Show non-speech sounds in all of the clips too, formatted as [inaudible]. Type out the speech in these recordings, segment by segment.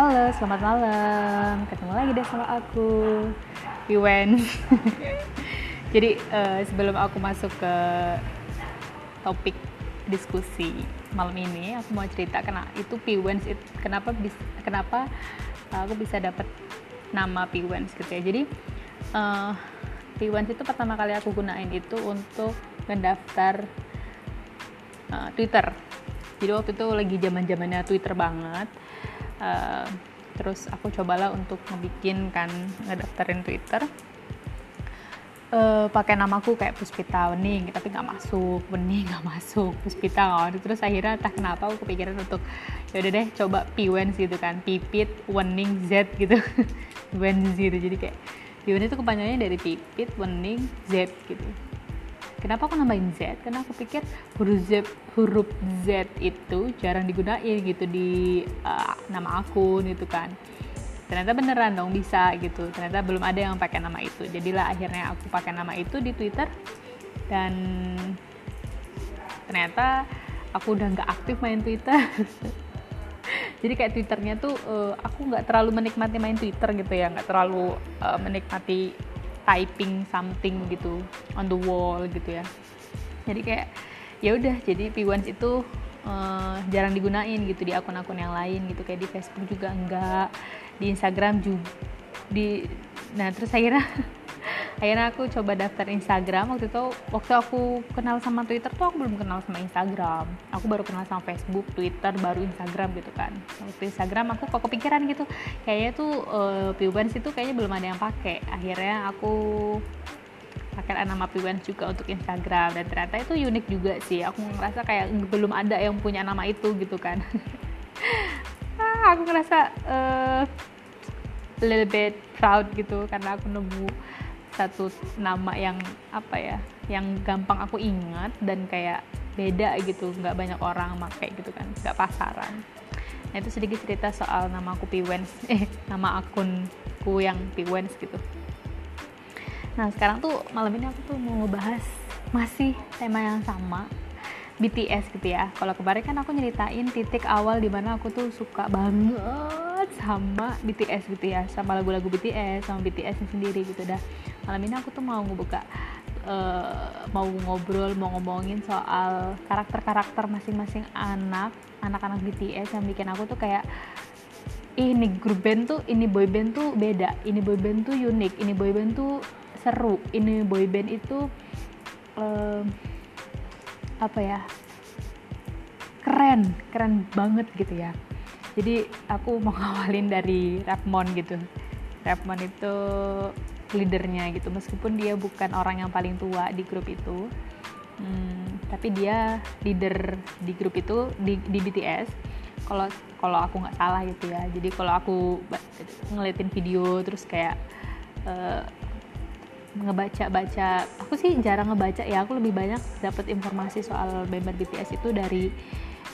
Halo, selamat malam. Ketemu lagi deh sama aku, Iwen. [laughs] Jadi uh, sebelum aku masuk ke topik diskusi malam ini, aku mau cerita karena itu Piwens it, kenapa bis, kenapa aku bisa dapat nama Piwens gitu ya. Jadi uh, Piwens itu pertama kali aku gunain itu untuk mendaftar uh, Twitter. Jadi waktu itu lagi zaman zamannya Twitter banget uh, terus aku cobalah untuk ngebikin kan ngedaftarin Twitter. Uh, pakai namaku kayak Puspita Wening tapi nggak masuk Wening nggak masuk Puspita nggak terus akhirnya entah kenapa aku kepikiran untuk yaudah deh coba Piwens gitu kan Pipit Wening Z gitu. [laughs] Wens gitu. Jadi kayak Piwen itu kepanjangannya dari Pipit Wening Z gitu Kenapa aku nambahin Z? Karena aku pikir huruf Z, huruf Z itu jarang digunain gitu di uh, nama akun gitu kan. Ternyata beneran dong bisa gitu. Ternyata belum ada yang pakai nama itu. Jadilah akhirnya aku pakai nama itu di Twitter dan ternyata aku udah nggak aktif main Twitter. [laughs] Jadi kayak Twitternya tuh uh, aku nggak terlalu menikmati main Twitter gitu ya, nggak terlalu uh, menikmati typing something gitu on the wall gitu ya. Jadi kayak ya udah jadi P1 itu uh, jarang digunain gitu di akun-akun yang lain gitu. Kayak di Facebook juga enggak di Instagram juga di nah terus akhirnya [laughs] akhirnya aku coba daftar Instagram. Waktu itu waktu aku kenal sama Twitter tuh aku belum kenal sama Instagram. Aku baru kenal sama Facebook Twitter baru Instagram gitu kan. Waktu Instagram aku kok kepikiran gitu. Kayaknya tuh uh, Piwens itu kayaknya belum ada yang pakai. Akhirnya aku pakai nama Piwens juga untuk Instagram. Dan ternyata itu unik juga sih. Aku ngerasa kayak belum ada yang punya nama itu gitu kan. [laughs] Ah, aku ngerasa uh, little bit proud gitu karena aku nemu satu nama yang apa ya yang gampang aku ingat dan kayak beda gitu nggak banyak orang pakai gitu kan nggak pasaran. Nah itu sedikit cerita soal nama aku Piwens. [laughs] Eh nama akunku yang Piwens gitu. Nah sekarang tuh malam ini aku tuh mau ngebahas masih tema yang sama BTS gitu ya. Kalau kemarin kan aku nyeritain titik awal di mana aku tuh suka banget sama BTS gitu ya sama lagu-lagu BTS sama BTS sendiri gitu dah malam ini aku tuh mau ngebuka uh, mau ngobrol mau ngomongin soal karakter-karakter masing-masing anak anak-anak BTS yang bikin aku tuh kayak ini grup band tuh ini boy band tuh beda ini boy band tuh unik ini boy band tuh seru ini boy band itu uh, apa ya keren keren banget gitu ya. Jadi aku mau [laughs] ngawalin dari Rapmon gitu. Rapmon itu leadernya gitu. Meskipun dia bukan orang yang paling tua di grup itu hmm, tapi dia leader di grup itu di, di BTS kalau kalau aku nggak salah gitu ya. Jadi kalau aku ngeliatin video terus kayak uh, ngebaca-baca aku sih jarang ngebaca ya. Aku lebih banyak dapat informasi soal member BTS itu dari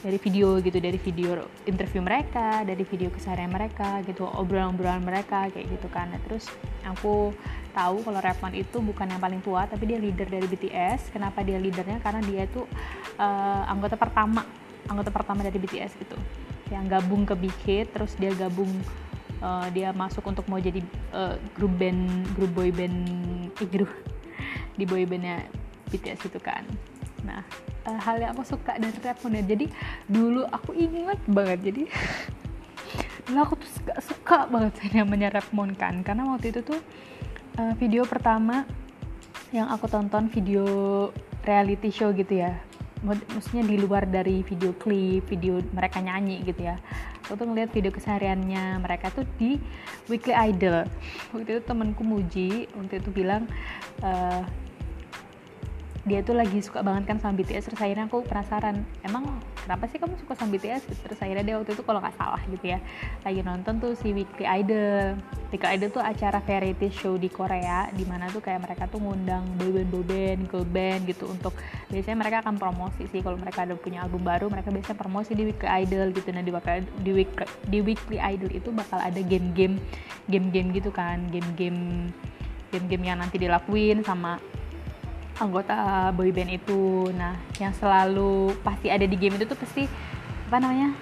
dari video gitu dari video interview mereka dari video keseharian mereka gitu obrolan-obrolan mereka kayak gitu kan. Nah, terus aku tahu kalau Rapman itu bukan yang paling tua tapi dia leader dari BTS kenapa dia leadernya? Karena dia itu uh, anggota pertama anggota pertama dari BTS gitu. Yang gabung ke Hit terus dia gabung uh, dia masuk untuk mau jadi uh, grup band grup boy band eh, grup [laughs] di boy bandnya BTS itu kan. Nah uh, hal yang aku suka dari modern jadi dulu aku ingat banget jadi [laughs] dulu aku tuh gak suka banget [laughs] yang namanya rap kan karena waktu itu tuh uh, video pertama yang aku tonton video reality show gitu ya maksudnya di luar dari video klip, video mereka nyanyi gitu ya. Aku tuh ngeliat video kesehariannya mereka tuh di Weekly Idol. Waktu itu temanku muji, waktu itu bilang uh, dia tuh lagi suka banget kan sama BTS terus akhirnya aku penasaran emang kenapa sih kamu suka sama BTS terus akhirnya dia waktu itu kalau nggak salah gitu ya lagi nonton tuh si Weekly Idol. Weekly Idol tuh acara variety show di Korea di mana tuh kayak mereka tuh ngundang boyband boyband girl band gitu untuk biasanya mereka akan promosi sih kalau mereka ada punya album baru mereka biasanya promosi di Weekly Idol gitu. Nah di di Weekly, di Weekly Idol itu bakal ada game-game game-game gitu kan game-game game-game yang nanti dilakuin sama anggota boyband itu. Nah yang selalu pasti ada di game itu tuh pasti apa namanya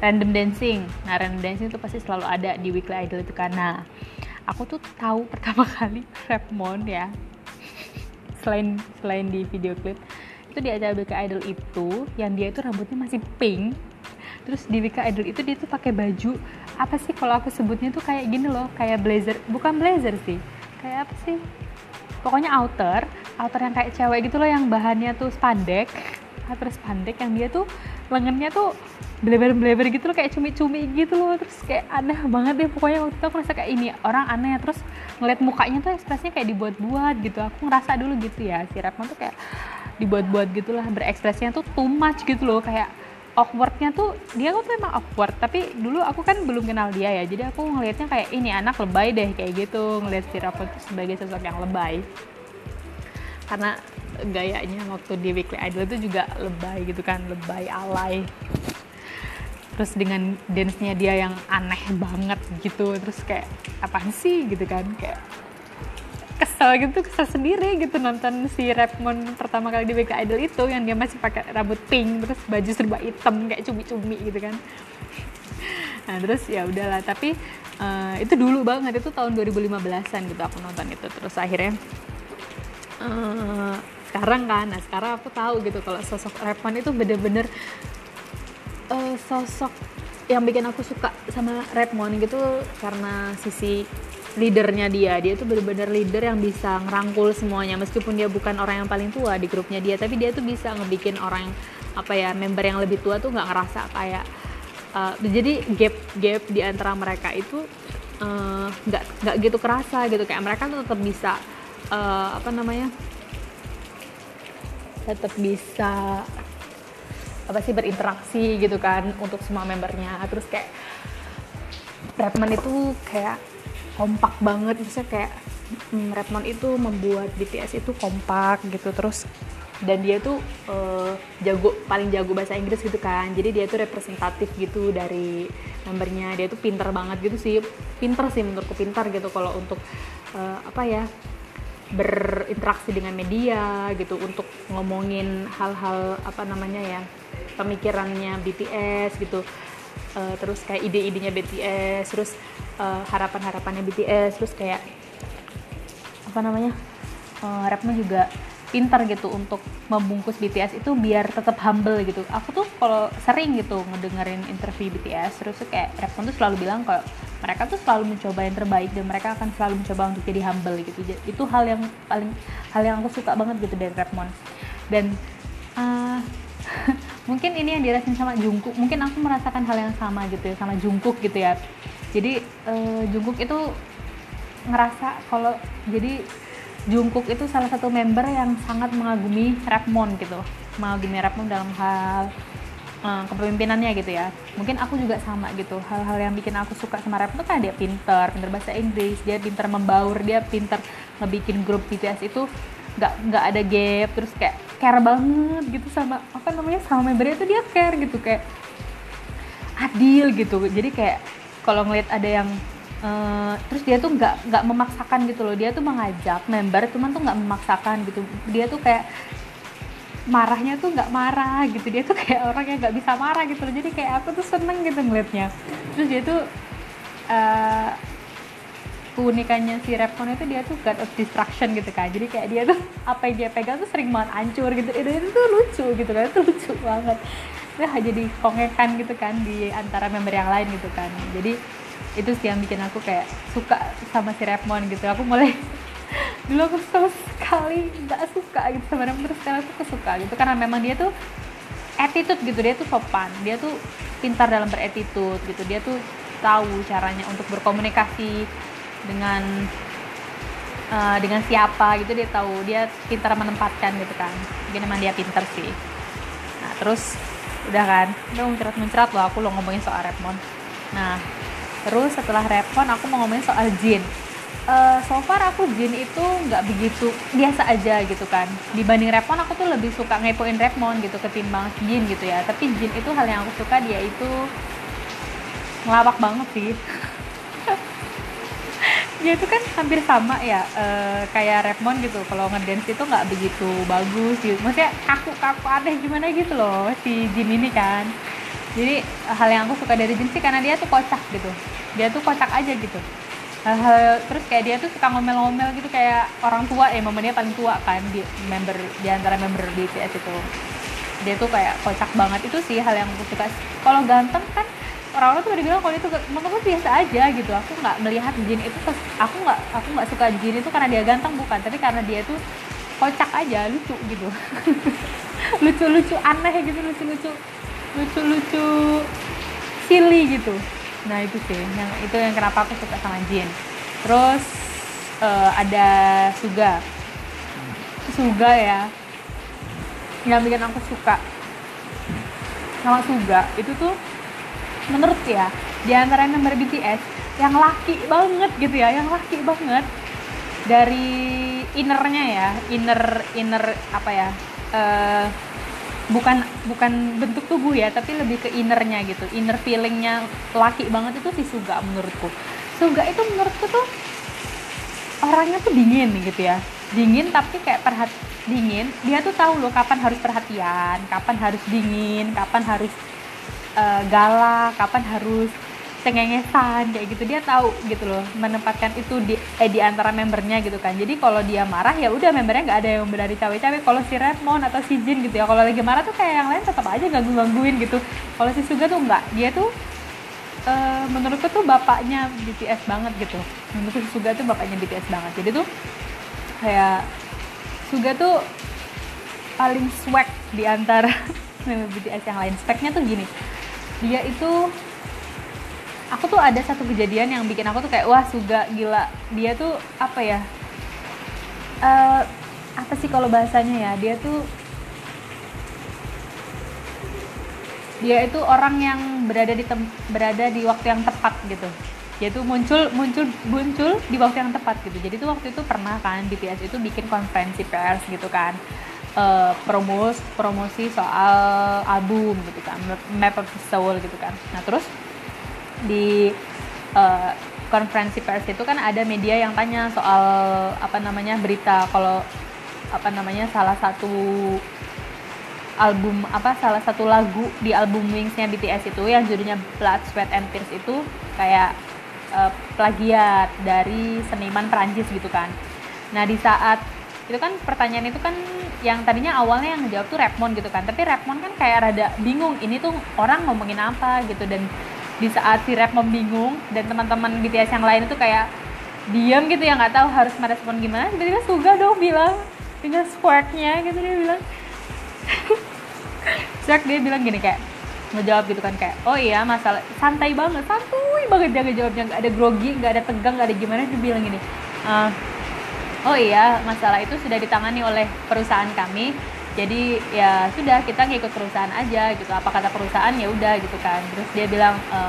random dancing. Nah random dancing itu pasti selalu ada di weekly idol itu karena aku tuh tahu [laughs] pertama kali Rapmon ya. Selain selain di video klip itu di acara weekly idol itu yang dia itu rambutnya masih pink. Terus di weekly idol itu dia tuh pakai baju apa sih kalau aku sebutnya tuh kayak gini loh kayak blazer. Bukan blazer sih kayak apa sih pokoknya outer outer yang kayak cewek gitu loh yang bahannya tuh spandek. Outer spandek yang dia tuh lengannya tuh bleber-bleber gitu loh kayak cumi-cumi gitu loh. Terus kayak aneh banget deh pokoknya waktu itu aku ngerasa kayak ini orang aneh. Terus ngeliat mukanya tuh ekspresinya kayak dibuat-buat gitu. Aku ngerasa dulu gitu ya si Rapman tuh kayak dibuat-buat gitulah berekspresinya tuh too much gitu loh. Kayak awkwardnya tuh dia tuh memang awkward tapi dulu aku kan belum kenal dia ya jadi aku ngelihatnya kayak ini anak lebay deh kayak gitu ngelihat si Rapman tuh sebagai sosok yang lebay. Karena gayanya waktu di Weekly Idol itu juga lebay gitu kan lebay alay. Terus dengan dance-nya dia yang aneh banget gitu terus kayak apa sih? gitu kan kayak kesel gitu kesel sendiri gitu nonton si Rapmon pertama kali di BK Idol itu yang dia masih pakai rambut pink terus baju serba hitam kayak cumi-cumi gitu kan. Nah terus ya udahlah tapi uh, itu dulu banget itu tahun 2015an gitu aku nonton itu. Terus akhirnya uh, sekarang kan nah sekarang aku tahu gitu kalau sosok Rapmon itu bener-bener uh, sosok yang bikin aku suka sama Redmond gitu karena sisi leadernya dia. Dia tuh bener-bener leader yang bisa ngerangkul semuanya. Meskipun dia bukan orang yang paling tua di grupnya dia tapi dia tuh bisa ngebikin orang yang apa ya member yang lebih tua tuh nggak ngerasa kayak uh, jadi gap gap di antara mereka itu nggak uh, nggak gitu kerasa gitu. Kayak mereka tuh tetap bisa uh, apa namanya tetap bisa apa sih berinteraksi gitu kan untuk semua membernya. Terus kayak Redmond itu kayak kompak banget. Misalnya kayak hmm, Redmond itu membuat BTS itu kompak gitu terus dan dia tuh uh, jago paling jago bahasa Inggris gitu kan. Jadi dia tuh representatif gitu dari membernya. Dia tuh pinter banget gitu sih. Pinter sih menurutku pinter gitu kalau untuk uh, apa ya berinteraksi dengan media gitu untuk ngomongin hal-hal apa namanya ya pemikirannya BTS gitu uh, terus kayak ide-idenya BTS terus uh, harapan-harapannya BTS terus kayak apa namanya uh, rapnya juga pintar gitu untuk membungkus BTS itu biar tetap humble gitu. Aku tuh kalau sering gitu ngedengerin interview BTS terus tuh kayak Rapon tuh selalu bilang kalau mereka tuh selalu mencoba yang terbaik dan mereka akan selalu mencoba untuk jadi humble gitu. Itu hal yang paling hal yang aku suka banget gitu dari Rapmon. Dan uh, mungkin ini yang dirasain sama Jungkook. Mungkin aku merasakan hal yang sama gitu ya sama Jungkook gitu ya. Jadi uh, Jungkook itu ngerasa kalau jadi Jungkook itu salah satu member yang sangat mengagumi Rapmon gitu. Mengagumi Rapmon dalam hal uh, kepemimpinannya gitu ya. Mungkin aku juga sama gitu. Hal-hal yang bikin aku suka sama Rapmon kan dia pinter pinter bahasa Inggris dia pinter membaur dia pinter ngebikin grup BTS itu nggak nggak ada gap terus kayak care banget gitu sama apa namanya sama membernya itu dia care gitu kayak adil gitu. Jadi kayak kalau ngeliat ada yang uh, terus dia tuh nggak nggak memaksakan gitu loh. Dia tuh mengajak member cuman tuh nggak memaksakan gitu. Dia tuh kayak marahnya tuh nggak marah gitu. Dia tuh kayak orang yang nggak bisa marah gitu loh. Jadi kayak aku tuh seneng gitu ngeliatnya. Terus dia tuh uh, keunikannya si Repton itu dia tuh god of destruction gitu kan jadi kayak dia tuh apa yang dia pegang tuh sering banget hancur gitu. Itu, itu tuh lucu gitu kan itu lucu banget. Nah jadi kongekan gitu kan di antara member yang lain gitu kan. Jadi itu sih yang bikin aku kayak suka sama si Repmon gitu. Aku mulai [laughs] dulu aku sama sekali nggak suka gitu sama Repmon terus sekarang aku suka gitu. Karena memang dia tuh attitude gitu. Dia tuh sopan. Dia tuh pintar dalam beretitude gitu. Dia tuh tahu caranya untuk berkomunikasi dengan uh, dengan siapa gitu dia tahu. Dia pintar menempatkan gitu kan. Mungkin emang dia pintar sih. Nah terus udah kan. Udah muncrat-muncrat loh aku lo ngomongin soal Repmon nah terus setelah Repmon aku mau ngomongin soal Jin. Uh, so far aku Jin itu nggak begitu biasa aja gitu kan. Dibanding Repmon aku tuh lebih suka ngepoin Repmon gitu ketimbang Jin gitu ya. Tapi Jin itu hal yang aku suka dia itu ngelawak banget sih [laughs] dia itu kan hampir sama ya uh, kayak Repmon gitu. Kalau ngedance itu nggak begitu bagus gitu. Maksudnya kaku kaku aneh gimana gitu loh si Jin ini kan. Jadi hal yang aku suka dari Jin sih karena dia tuh kocak gitu. Dia tuh kocak aja gitu. Hal-hal terus kayak dia tuh suka ngomel-ngomel gitu kayak orang tua ya momennya paling tua kan di member di antara member BTS itu. Dia tuh kayak kocak banget. Itu sih hal yang aku suka. Kalau ganteng kan orang-orang tuh udah bilang kalau itu menurut biasa aja gitu. Aku nggak melihat Jin itu aku nggak aku nggak suka Jin itu karena dia ganteng bukan. Tapi karena dia tuh kocak aja lucu gitu. [laughs] Lucu-lucu aneh gitu lucu-lucu lucu-lucu silly gitu. Nah itu sih yang itu yang kenapa aku suka sama Jin. Terus uh, ada Suga. Suga ya. Yang bikin aku suka sama Suga. Itu tuh menurut ya di antara member BTS yang laki banget gitu ya yang laki banget dari innernya ya inner inner apa ya uh, bukan bukan bentuk tubuh ya tapi lebih ke innernya gitu inner feelingnya laki banget itu si Suga menurutku. Suga itu menurutku tuh orangnya tuh dingin gitu ya dingin tapi kayak perhat dingin dia tuh tahu loh kapan harus perhatian kapan harus dingin kapan harus uh, galak kapan harus cengengesan kayak gitu. Dia tahu gitu loh menempatkan itu di eh, di antara membernya gitu kan. Jadi kalau dia marah ya udah membernya nggak ada yang berani cawe-cawe. Kalau si Redmond atau si Jin gitu ya kalau lagi marah tuh kayak yang lain tetap aja ganggu gangguin gitu. Kalau si Suga tuh enggak dia tuh uh, menurutku tuh bapaknya BTS banget gitu. Menurutku Suga tuh bapaknya BTS banget. Jadi tuh kayak Suga tuh paling swag di antara [laughs] BTS yang lain. Speknya tuh gini dia itu aku tuh ada satu kejadian yang bikin aku tuh kayak wah suga gila. Dia tuh apa ya? Uh, apa sih kalau bahasanya ya? Dia tuh dia itu orang yang berada di tem berada di waktu yang tepat gitu. Dia tuh muncul muncul muncul di waktu yang tepat gitu. Jadi tuh waktu itu pernah kan BTS itu bikin konferensi pers gitu kan uh, promos promosi soal album gitu kan Map of the Soul gitu kan nah terus di uh, konferensi pers itu kan ada media yang tanya soal apa namanya berita kalau apa namanya salah satu album apa salah satu lagu di album Wings-nya BTS itu yang judulnya Blood, Sweat and Tears itu kayak uh, plagiat dari seniman Prancis gitu kan. Nah, di saat itu kan pertanyaan itu kan yang tadinya awalnya yang jawab tuh Redmond gitu kan. Tapi Redmond kan kayak rada bingung ini tuh orang ngomongin apa gitu. Dan di saat si rap membingung dan teman-teman BTS yang lain itu kayak diam gitu ya nggak tahu harus merespon gimana tiba-tiba Suga dong bilang dengan squawknya gitu dia bilang. [laughs] Swag dia bilang gini kayak ngejawab gitu kan kayak oh iya masalah santai banget santuy banget dia ngejawabnya. Nggak ada grogi nggak ada tegang nggak ada gimana dia bilang gini uh, oh iya masalah itu sudah ditangani oleh perusahaan kami. Jadi ya sudah kita ngikut perusahaan aja gitu. Apa kata perusahaan ya udah gitu kan. Terus dia bilang e,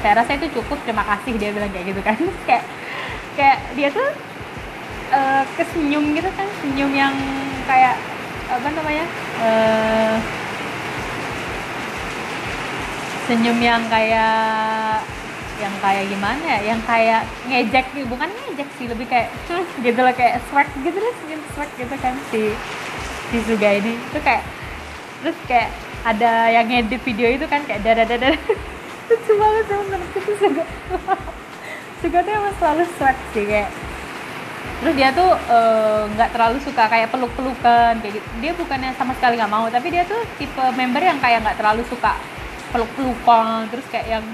saya rasa itu cukup terima kasih dia bilang kayak gitu kan. [laughs] Kayak kayak dia tuh uh, kesenyum gitu kan. Senyum yang kayak apa namanya uh, senyum yang kayak yang kayak gimana ya yang kayak ngejek gitu bukan ngejek sih lebih kayak [laughs] gitu loh kayak swag gitu loh senyum swag gitu kan si si Suga ini. Itu kayak terus kayak ada yang ngedit video itu kan kayak dada dada [laughs] lucu banget sama menurut itu Suga. [laughs] Suga tuh emang selalu swag sih kayak. Terus dia tuh eh, nggak uh, terlalu suka kayak peluk-pelukan kayak gitu. Dia bukannya sama sekali nggak mau tapi dia tuh tipe member yang kayak nggak terlalu suka peluk-pelukan terus kayak yang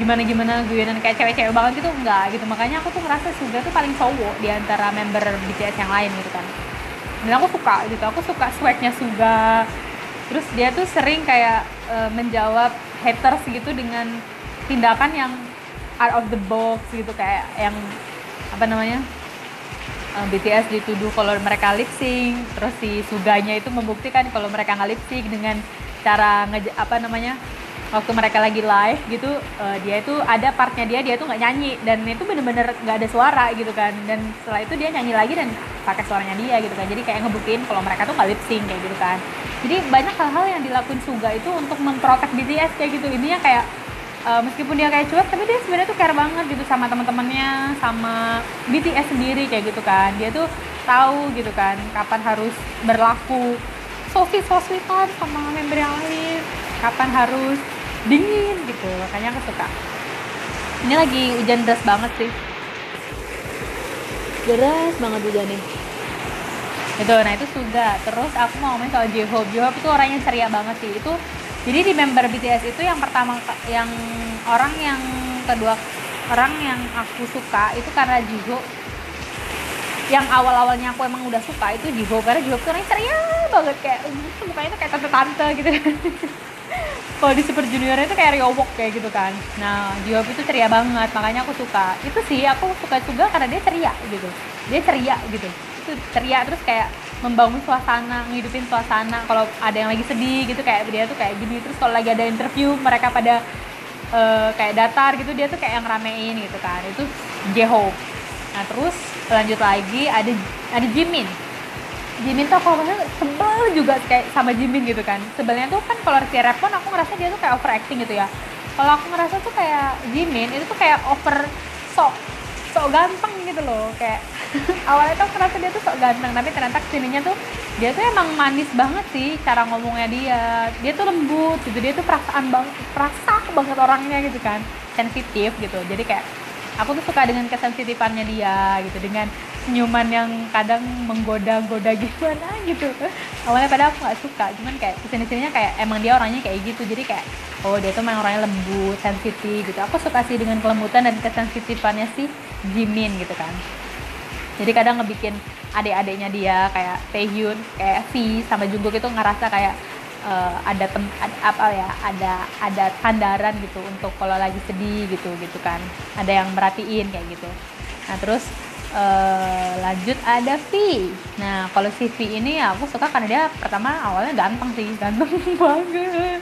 gimana gimana guyonan kayak cewek-cewek banget gitu enggak gitu. Makanya aku tuh ngerasa Suga tuh paling cowok di antara member BTS yang lain gitu kan. Dan aku suka gitu aku suka swagnya Suga. Terus dia tuh sering kayak uh, menjawab haters gitu dengan tindakan yang out of the box gitu kayak yang apa namanya uh, eh, BTS dituduh kalau mereka lip sync terus si Suganya itu membuktikan kalau mereka nggak lip sync dengan cara nge apa namanya waktu mereka lagi live gitu uh, dia itu ada partnya dia dia tuh nggak nyanyi. Dan itu bener-bener nggak ada suara gitu kan. Dan setelah itu dia nyanyi lagi dan pakai suaranya dia gitu kan. Jadi kayak ngebuktiin kalau mereka tuh nggak lip sync kayak gitu kan. Jadi banyak hal-hal yang dilakuin Suga itu untuk memprotek BTS kayak gitu. Intinya kayak uh, meskipun dia kayak cuek tapi dia sebenarnya tuh care banget gitu sama teman-temannya sama BTS sendiri kayak gitu kan. Dia tuh tahu gitu kan kapan harus berlaku. So sweet so sweetan sama member yang lain. Kapan harus dingin gitu. Makanya aku suka. Ini lagi hujan deras banget sih. Deras banget hujannya. Itu nah itu juga terus aku mau ngomongin soal J-Hope. J-Hope itu orang yang ceria banget sih. Itu jadi di member BTS itu yang pertama yang orang yang kedua orang yang aku suka itu karena Jihyo yang awal-awalnya aku emang udah suka itu Jihyo karena Jihyo tuh orangnya ceria banget. Kayak uh, mukanya tuh kayak tante-tante gitu [laughs] kalau di Super Junior itu kayak Ryobok kayak gitu kan. Nah Jihyo itu ceria banget makanya aku suka. Itu sih aku suka juga karena dia ceria gitu. Dia ceria gitu. Itu ceria terus kayak membangun suasana ngidupin suasana. Kalau ada yang lagi sedih gitu kayak dia tuh kayak gini. Terus kalau lagi ada interview mereka pada uh, kayak datar gitu dia tuh kayak yang ramein gitu kan. Itu J-Hope nah terus lanjut lagi ada ada Jimin Jimin tuh aku ngerasa sebel juga kayak sama Jimin gitu kan. Sebelnya tuh kan kalau si rap pun aku ngerasa dia tuh kayak overacting gitu ya. Kalau aku ngerasa tuh kayak Jimin itu tuh kayak over sok sok ganteng gitu loh. Kayak [laughs] awalnya tuh ngerasa dia tuh sok ganteng tapi ternyata ke sininya tuh dia tuh emang manis banget sih cara ngomongnya dia. Dia tuh lembut gitu dia tuh perasaan banget perasa banget orangnya gitu kan. Sensitif gitu. Jadi kayak aku tuh suka dengan kesensitifannya dia gitu dengan senyuman yang kadang menggoda-goda gimana [laughs] gitu. Awalnya pada aku nggak suka cuman kayak ke sini sininya kayak emang dia orangnya kayak gitu. Jadi kayak oh dia tuh memang orangnya lembut sensitif gitu. Aku suka sih dengan kelembutan dan kesensitifannya si Jimin gitu kan. Jadi kadang ngebikin adik-adiknya dia kayak Taehyun kayak V sama Jungkook itu ngerasa kayak uh, ada tem ada, apa ya ada ada sandaran gitu untuk kalau lagi sedih gitu gitu kan. Ada yang merhatiin kayak gitu. Nah terus uh, lanjut ada V. Nah kalau si V ini ya aku suka karena dia pertama awalnya ganteng sih [laughs] ganteng banget.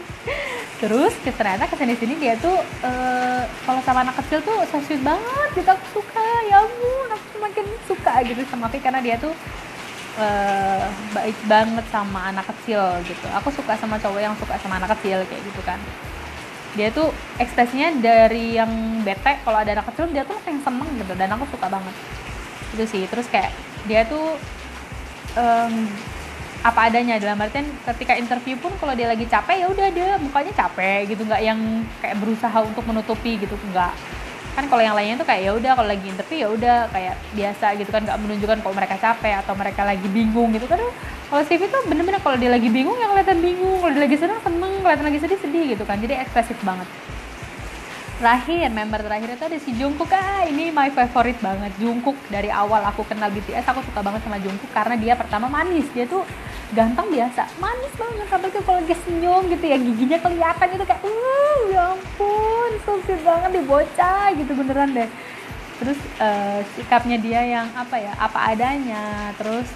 Terus ternyata ke sini sini dia tuh uh, kalau sama anak kecil tuh so banget gitu aku suka. Ya ampun aku semakin suka gitu sama V karena dia tuh uh, baik banget sama anak kecil gitu. Aku suka sama cowok yang suka sama anak kecil kayak gitu kan. Dia tuh ekspresinya dari yang bete kalau ada anak kecil dia tuh langsung seneng gitu dan aku suka banget itu sih. Terus kayak dia tuh um, apa adanya. Dalam artian ketika interview pun kalau dia lagi capek ya udah dia mukanya capek gitu. Nggak yang kayak berusaha untuk menutupi gitu. Nggak. Kan kalau yang lainnya tuh kayak ya udah kalau lagi interview ya udah kayak biasa gitu kan. Nggak menunjukkan kalau mereka capek atau mereka lagi bingung gitu. Kan kalau CV tuh bener-bener kalau dia lagi bingung yang kelihatan bingung. Kalau dia lagi seneng seneng. Kelihatan lagi sedih sedih gitu kan. Jadi ekspresif banget terakhir member terakhir itu ada si Jungkook. Ah ini my favorite banget Jungkook. Dari awal aku kenal BTS aku suka banget sama Jungkook karena dia pertama manis. Dia tuh ganteng biasa manis banget sampai tuh kalau dia senyum gitu ya giginya kelihatan itu kayak uh ya ampun so banget di bocah gitu beneran deh. Terus uh, sikapnya dia yang apa ya apa adanya terus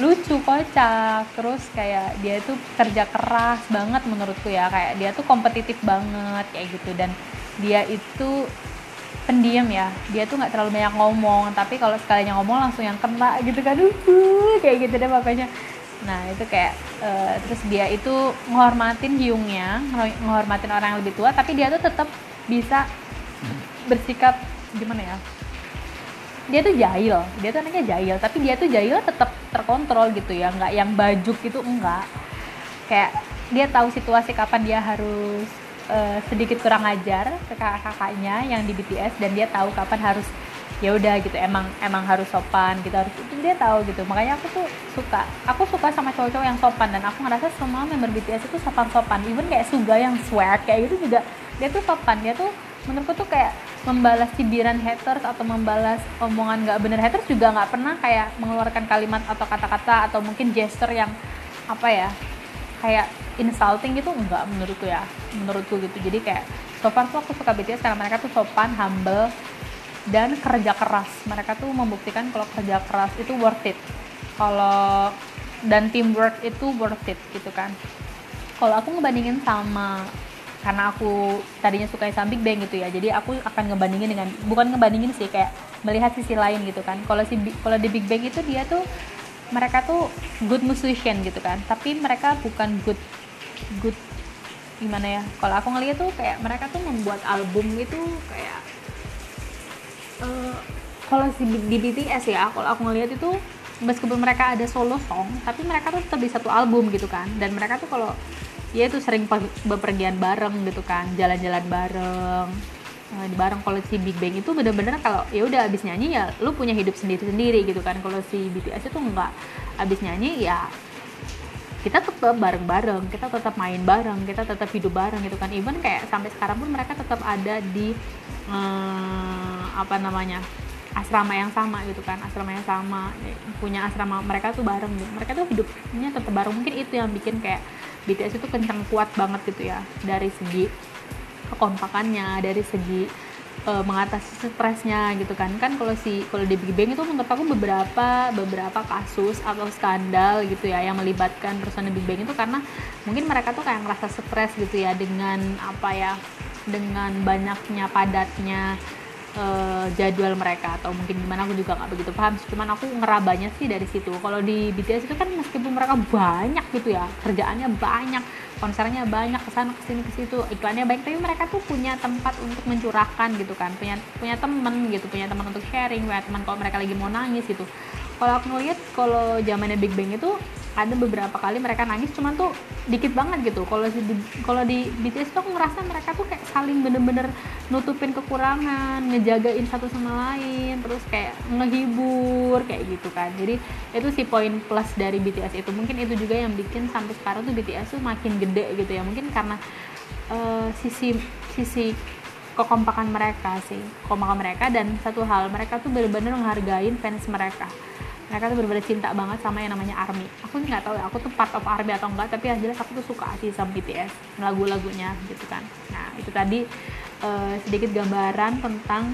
lucu kocak terus kayak dia tuh kerja keras banget menurutku ya kayak dia tuh kompetitif banget kayak gitu. Dan dia itu pendiam ya. Dia tuh nggak terlalu banyak ngomong tapi kalau sekalinya ngomong langsung yang kena gitu kan. Uh, kayak gitu deh makanya nah itu kayak uh, terus dia itu menghormatin hiungnya menghormatin orang yang lebih tua tapi dia tuh tetap bisa bersikap gimana ya? Dia tuh jahil. Dia tuh anaknya jahil tapi dia tuh jahil tetap terkontrol gitu ya. Nggak yang bajuk gitu enggak kayak dia tahu situasi kapan dia harus uh, sedikit kurang ajar ke kakak-kakaknya yang di BTS dan dia tahu kapan harus ya udah gitu emang emang harus sopan gitu harus itu dia tahu gitu. Makanya aku tuh suka aku suka sama cowok-cowok yang sopan dan aku ngerasa semua member BTS itu sopan-sopan. Even kayak Suga yang swag kayak gitu juga dia tuh sopan. Dia tuh menurutku tuh kayak membalas cibiran haters atau membalas omongan nggak bener. Haters juga nggak pernah kayak mengeluarkan kalimat atau kata-kata atau mungkin gesture yang apa ya kayak insulting gitu enggak menurutku ya menurutku gitu. Jadi kayak so far tuh aku suka BTS karena mereka tuh sopan humble dan kerja keras. Mereka tuh membuktikan kalau kerja keras itu worth it. Kalau dan teamwork itu worth it gitu kan. Kalau aku ngebandingin sama karena aku tadinya suka sama Big Bang gitu ya jadi aku akan ngebandingin dengan bukan ngebandingin sih kayak melihat sisi lain gitu kan. Kalau si kalau di Big Bang itu dia tuh mereka tuh good musician gitu kan. Tapi mereka bukan good good gimana ya? Kalau aku ngeliat tuh kayak mereka tuh membuat album itu kayak uh, kalau si di BTS ya kalau aku ngeliat itu meskipun mereka ada solo song tapi mereka tuh tetap di satu album gitu kan. Dan mereka tuh kalau ya itu sering bepergian bareng gitu kan jalan-jalan bareng di bareng kalau si Big Bang itu bener-bener kalau ya udah abis nyanyi ya lu punya hidup sendiri-sendiri gitu kan kalau si BTS itu enggak abis nyanyi ya kita tetap bareng-bareng, kita tetap main bareng, kita tetap hidup bareng gitu kan. Even kayak sampai sekarang pun mereka tetap ada di uh, apa namanya asrama yang sama gitu kan, asrama yang sama, punya asrama mereka tuh bareng gitu. Mereka tuh hidupnya tetap bareng. Mungkin itu yang bikin kayak BTS itu kencang kuat banget gitu ya dari segi kekompakannya, dari segi uh, mengatasi stresnya gitu kan. Kan kalau si kalau di Big Bang itu menurut aku beberapa beberapa kasus atau skandal gitu ya yang melibatkan personel Big Bang itu karena mungkin mereka tuh kayak ngerasa stres gitu ya dengan apa ya dengan banyaknya padatnya uh, jadwal mereka atau mungkin gimana aku juga nggak begitu paham cuman aku ngerabanya sih dari situ. Kalau di BTS itu kan meskipun mereka banyak gitu ya kerjaannya banyak konsernya banyak ke sana ke sini ke situ iklannya baik tapi mereka tuh punya tempat untuk mencurahkan gitu kan. Punya punya temen gitu punya teman untuk sharing punya teman kalau mereka lagi mau nangis gitu. Kalau aku ngeliat kalau zamannya Big Bang itu ada beberapa kali mereka nangis cuman tuh dikit banget gitu. Kalau di kalau di BTS tuh aku ngerasa mereka tuh kayak saling bener-bener nutupin kekurangan ngejagain satu sama lain terus kayak ngehibur kayak gitu kan. Jadi itu si poin plus dari BTS itu. Mungkin itu juga yang bikin sampai sekarang tuh BTS tuh makin gede gitu ya. Mungkin karena uh, sisi sisi kekompakan mereka sih kekompakan mereka dan satu hal mereka tuh benar-benar menghargai fans mereka mereka tuh bener-bener cinta banget sama yang namanya ARMY. Aku nggak tahu ya aku tuh part of ARMY atau enggak tapi yang jelas aku tuh suka sih sama BTS lagu-lagunya gitu kan. Nah itu tadi uh, sedikit gambaran tentang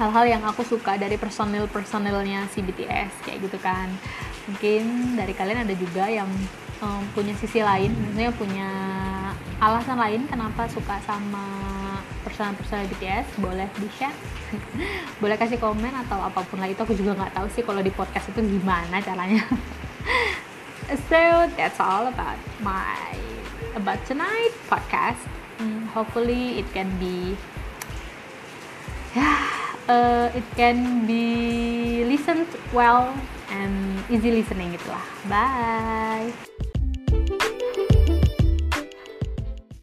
hal-hal yang aku suka dari personil-personilnya si BTS kayak gitu kan. Mungkin dari kalian ada juga yang um, punya sisi lain maksudnya punya alasan lain kenapa suka sama personal-personal BTS boleh di share? [laughs] Boleh kasih komen atau apa pun lah itu aku juga nggak tahu sih kalau di podcast itu gimana caranya. [laughs] So that's all about my about tonight podcast. Hmm, hopefully it can be yeah [sighs] uh, it can be listened well and easy listening gitu lah bye